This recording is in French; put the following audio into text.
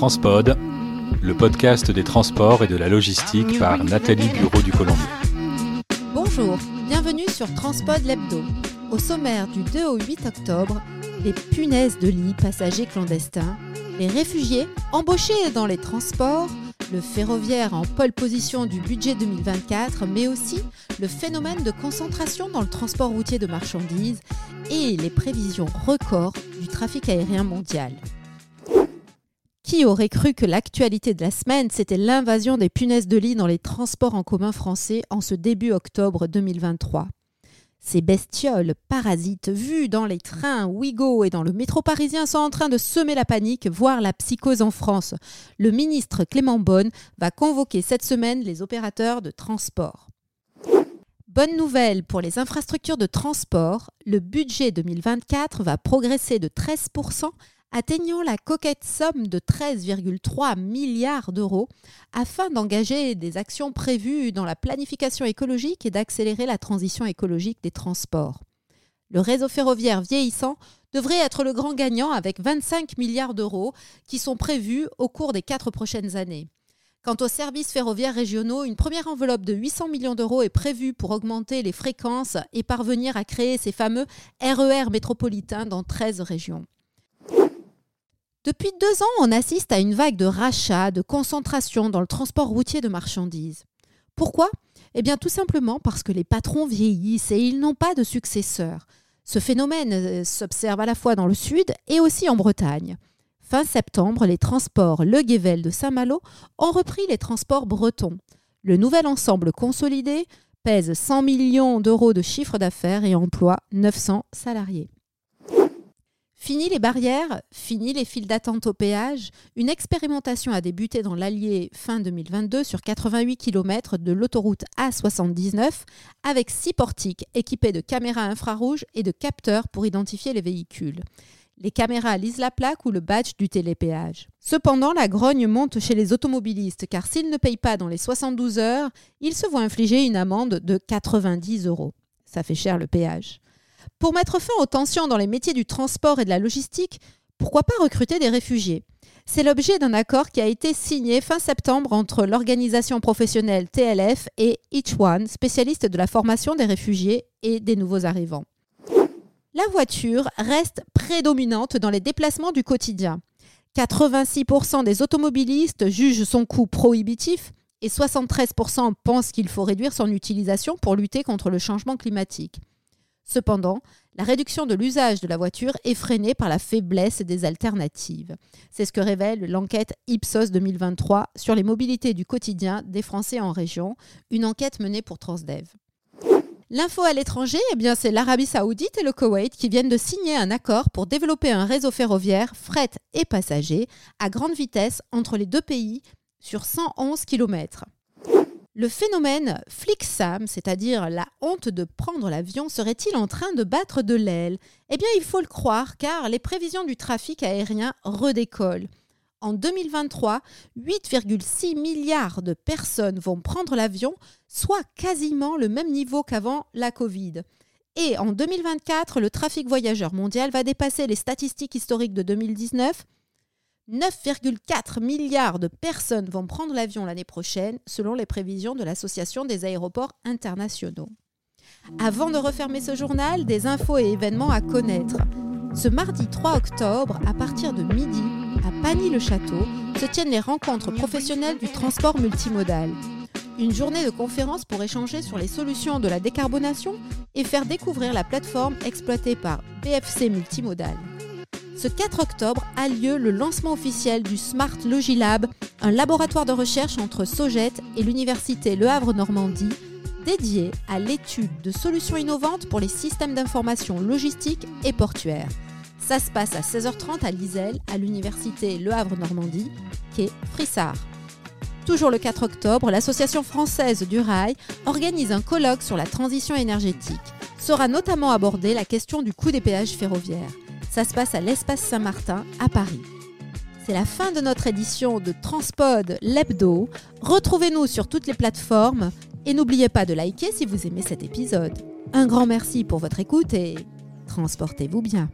Transpod, le podcast des transports et de la logistique par Nathalie Bureau du Colombier. Bonjour, bienvenue sur Transpod l'hebdo. Au sommaire du 2 au 8 octobre, les punaises de lit passagers clandestins, les réfugiés embauchés dans les transports, le ferroviaire en pole position du budget 2024, mais aussi le phénomène de concentration dans le transport routier de marchandises et les prévisions records du trafic aérien mondial. Qui aurait cru que l'actualité de la semaine, c'était l'invasion des punaises de lit dans les transports en commun français en ce début octobre 2023 ces bestioles parasites vues dans les trains Ouigo et dans le métro parisien sont en train de semer la panique, voire la psychose en France. Le ministre Clément Bonne va convoquer cette semaine les opérateurs de transport. Bonne nouvelle pour les infrastructures de transport, le budget 2024 va progresser de 13% atteignant la coquette somme de 13,3 milliards d'euros afin d'engager des actions prévues dans la planification écologique et d'accélérer la transition écologique des transports. Le réseau ferroviaire vieillissant devrait être le grand gagnant avec 25 milliards d'euros qui sont prévus au cours des quatre prochaines années. Quant aux services ferroviaires régionaux, une première enveloppe de 800 millions d'euros est prévue pour augmenter les fréquences et parvenir à créer ces fameux RER métropolitains dans 13 régions. Depuis deux ans, on assiste à une vague de rachats, de concentration dans le transport routier de marchandises. Pourquoi? Eh bien tout simplement parce que les patrons vieillissent et ils n'ont pas de successeurs. Ce phénomène euh, s'observe à la fois dans le sud et aussi en Bretagne. Fin septembre, les transports Le Guével de Saint-Malo ont repris les transports bretons. Le nouvel ensemble consolidé pèse 100 millions d'euros de chiffre d'affaires et emploie 900 salariés. Fini les barrières, fini les files d'attente au péage. Une expérimentation a débuté dans l'Allier fin 2022 sur 88 km de l'autoroute A79 avec six portiques équipés de caméras infrarouges et de capteurs pour identifier les véhicules. Les caméras lisent la plaque ou le badge du télépéage. Cependant, la grogne monte chez les automobilistes car s'ils ne payent pas dans les 72 heures, ils se voient infliger une amende de 90 euros. Ça fait cher le péage. Pour mettre fin aux tensions dans les métiers du transport et de la logistique, pourquoi pas recruter des réfugiés? C'est l'objet d'un accord qui a été signé fin septembre entre l'organisation professionnelle TLF et Each One, spécialiste de la formation des réfugiés et des nouveaux arrivants. La voiture reste prédominante dans les déplacements du quotidien. 86% des automobilistes jugent son coût prohibitif et 73% pensent qu'il faut réduire son utilisation pour lutter contre le changement climatique. Cependant, la réduction de l'usage de la voiture est freinée par la faiblesse des alternatives. C'est ce que révèle l'enquête Ipsos 2023 sur les mobilités du quotidien des Français en région, une enquête menée pour Transdev. L'info à l'étranger, eh bien c'est l'Arabie Saoudite et le Koweït qui viennent de signer un accord pour développer un réseau ferroviaire fret et passager à grande vitesse entre les deux pays sur 111 km. Le phénomène Flixam, c'est-à-dire la honte de prendre l'avion, serait-il en train de battre de l'aile? Eh bien, il faut le croire, car les prévisions du trafic aérien redécollent. En 2023, 8,6 milliards de personnes vont prendre l'avion, soit quasiment le même niveau qu'avant la Covid. Et en 2024, le trafic voyageur mondial va dépasser les statistiques historiques de 2019 9,4 milliards de personnes vont prendre l'avion l'année prochaine, selon les prévisions de l'Association des aéroports internationaux. Avant de refermer ce journal, des infos et événements à connaître. Ce mardi 3 octobre, à partir de midi, à Pagny-le-Château, se tiennent les rencontres professionnelles du transport multimodal. Une journée de conférence pour échanger sur les solutions de la décarbonation et faire découvrir la plateforme exploitée par BFC Multimodal. Ce 4 octobre a lieu le lancement officiel du Smart Logilab, un laboratoire de recherche entre Sogет et l'Université Le Havre-Normandie, dédié à l'étude de solutions innovantes pour les systèmes d'information logistique et portuaires. Ça se passe à 16h30 à Liselle, à l'Université Le Havre-Normandie, est Frissard. Toujours le 4 octobre, l'Association française du rail organise un colloque sur la transition énergétique. Sera notamment abordée la question du coût des péages ferroviaires. Ça se passe à l'Espace Saint-Martin à Paris. C'est la fin de notre édition de Transpod l'hebdo. Retrouvez-nous sur toutes les plateformes et n'oubliez pas de liker si vous aimez cet épisode. Un grand merci pour votre écoute et transportez-vous bien.